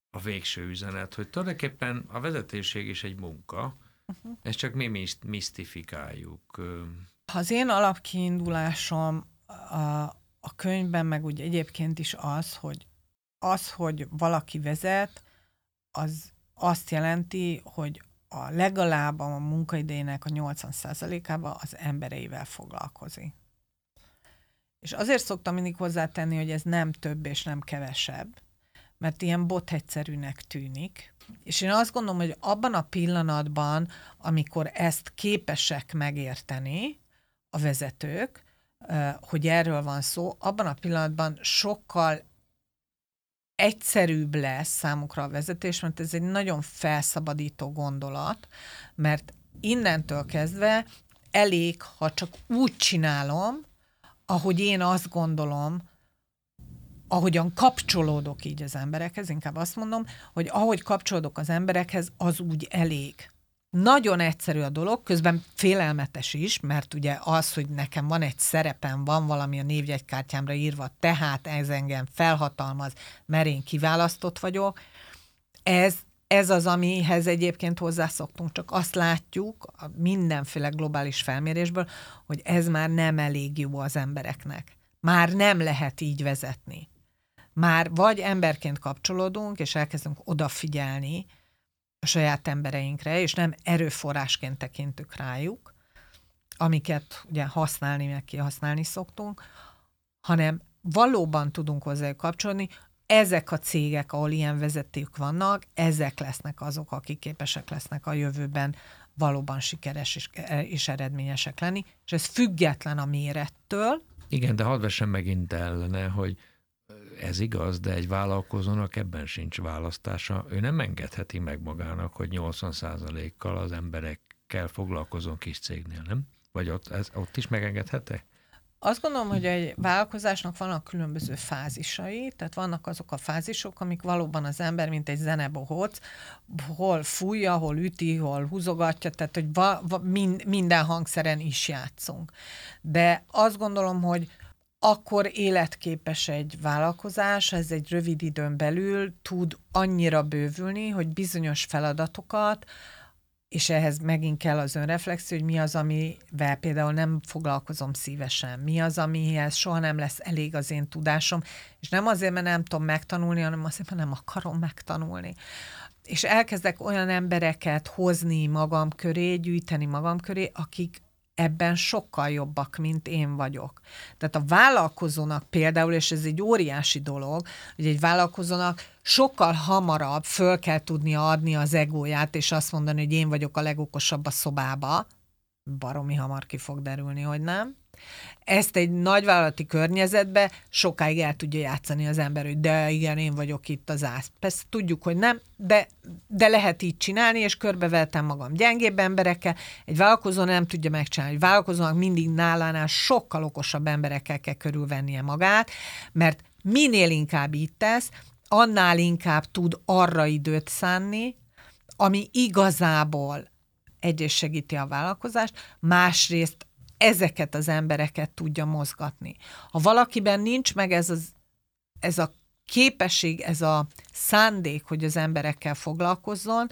a végső üzenet, hogy tulajdonképpen a vezetőség is egy munka, uh-huh. ezt csak mi misztifikáljuk. Az én alapkiindulásom a, a könyvben, meg úgy egyébként is az, hogy az, hogy valaki vezet, az azt jelenti, hogy a legalább a munkaidejének a 80%-ában az embereivel foglalkozik. És azért szoktam mindig hozzátenni, hogy ez nem több és nem kevesebb, mert ilyen egyszerűnek tűnik. És én azt gondolom, hogy abban a pillanatban, amikor ezt képesek megérteni a vezetők, hogy erről van szó, abban a pillanatban sokkal egyszerűbb lesz számukra a vezetés, mert ez egy nagyon felszabadító gondolat, mert innentől kezdve elég, ha csak úgy csinálom, ahogy én azt gondolom, ahogyan kapcsolódok így az emberekhez, inkább azt mondom, hogy ahogy kapcsolódok az emberekhez, az úgy elég. Nagyon egyszerű a dolog, közben félelmetes is, mert ugye az, hogy nekem van egy szerepem, van valami a névjegykártyámra írva, tehát ez engem felhatalmaz, mert én kiválasztott vagyok, ez, ez az, amihez egyébként hozzászoktunk, csak azt látjuk a mindenféle globális felmérésből, hogy ez már nem elég jó az embereknek. Már nem lehet így vezetni. Már vagy emberként kapcsolódunk, és elkezdünk odafigyelni, a saját embereinkre, és nem erőforrásként tekintük rájuk, amiket ugye használni, meg kihasználni szoktunk, hanem valóban tudunk hozzá kapcsolni, ezek a cégek, ahol ilyen vezetők vannak, ezek lesznek azok, akik képesek lesznek a jövőben valóban sikeres és, és eredményesek lenni, és ez független a mérettől. Igen, de hadd vessem megint ellene, hogy ez igaz, de egy vállalkozónak ebben sincs választása. Ő nem engedheti meg magának, hogy 80%-kal az emberekkel foglalkozon kis cégnél, nem? Vagy ott, ez, ott is megengedhette? Azt gondolom, hogy egy vállalkozásnak vannak különböző fázisai, tehát vannak azok a fázisok, amik valóban az ember, mint egy zenebohóc, hol fújja, hol üti, hol húzogatja, tehát hogy va, va, mind, minden hangszeren is játszunk. De azt gondolom, hogy akkor életképes egy vállalkozás, ez egy rövid időn belül tud annyira bővülni, hogy bizonyos feladatokat, és ehhez megint kell az önreflexió, hogy mi az, amivel például nem foglalkozom szívesen, mi az, amihez soha nem lesz elég az én tudásom, és nem azért, mert nem tudom megtanulni, hanem azért, mert nem akarom megtanulni. És elkezdek olyan embereket hozni magam köré, gyűjteni magam köré, akik ebben sokkal jobbak, mint én vagyok. Tehát a vállalkozónak például, és ez egy óriási dolog, hogy egy vállalkozónak sokkal hamarabb föl kell tudnia adni az egóját, és azt mondani, hogy én vagyok a legokosabb a szobába, baromi hamar ki fog derülni, hogy nem. Ezt egy nagyvállalati környezetbe sokáig el tudja játszani az ember, hogy de igen, én vagyok itt az ász. Persze tudjuk, hogy nem, de, de lehet így csinálni, és körbeveltem magam gyengébb emberekkel. Egy vállalkozó nem tudja megcsinálni. Egy vállalkozónak mindig nálánál sokkal okosabb emberekkel kell körülvennie magát, mert minél inkább itt tesz, annál inkább tud arra időt szánni, ami igazából egyrészt segíti a vállalkozást, másrészt ezeket az embereket tudja mozgatni. Ha valakiben nincs meg ez, az, ez a képesség, ez a szándék, hogy az emberekkel foglalkozzon,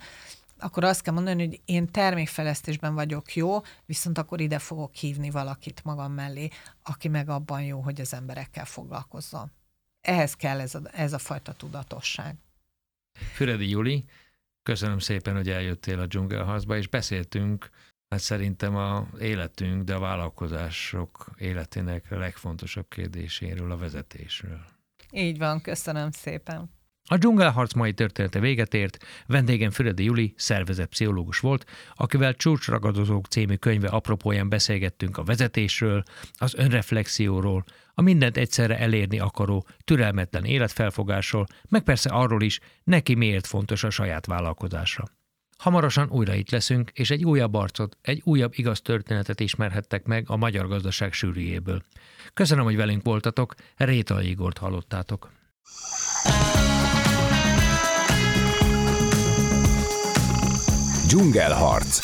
akkor azt kell mondani, hogy én termékfejlesztésben vagyok jó, viszont akkor ide fogok hívni valakit magam mellé, aki meg abban jó, hogy az emberekkel foglalkozzon. Ehhez kell ez a, ez a fajta tudatosság. Füredi Juli, köszönöm szépen, hogy eljöttél a dzsungelházba, és beszéltünk mert szerintem a életünk, de a vállalkozások életének a legfontosabb kérdéséről, a vezetésről. Így van, köszönöm szépen. A dzsungelharc mai története véget ért, vendégem Füredi Juli, pszichológus volt, akivel Csúcsragadozók című könyve apropóján beszélgettünk a vezetésről, az önreflexióról, a mindent egyszerre elérni akaró, türelmetlen életfelfogásról, meg persze arról is, neki miért fontos a saját vállalkozása. Hamarosan újra itt leszünk, és egy újabb arcot, egy újabb igaz történetet ismerhettek meg a magyar gazdaság sűrűjéből. Köszönöm, hogy velünk voltatok, Réta Igort hallottátok. Dzsungelharc.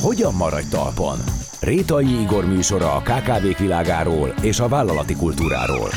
Hogyan maradj talpon? Rétai Igor műsora a KKV-k világáról és a vállalati kultúráról.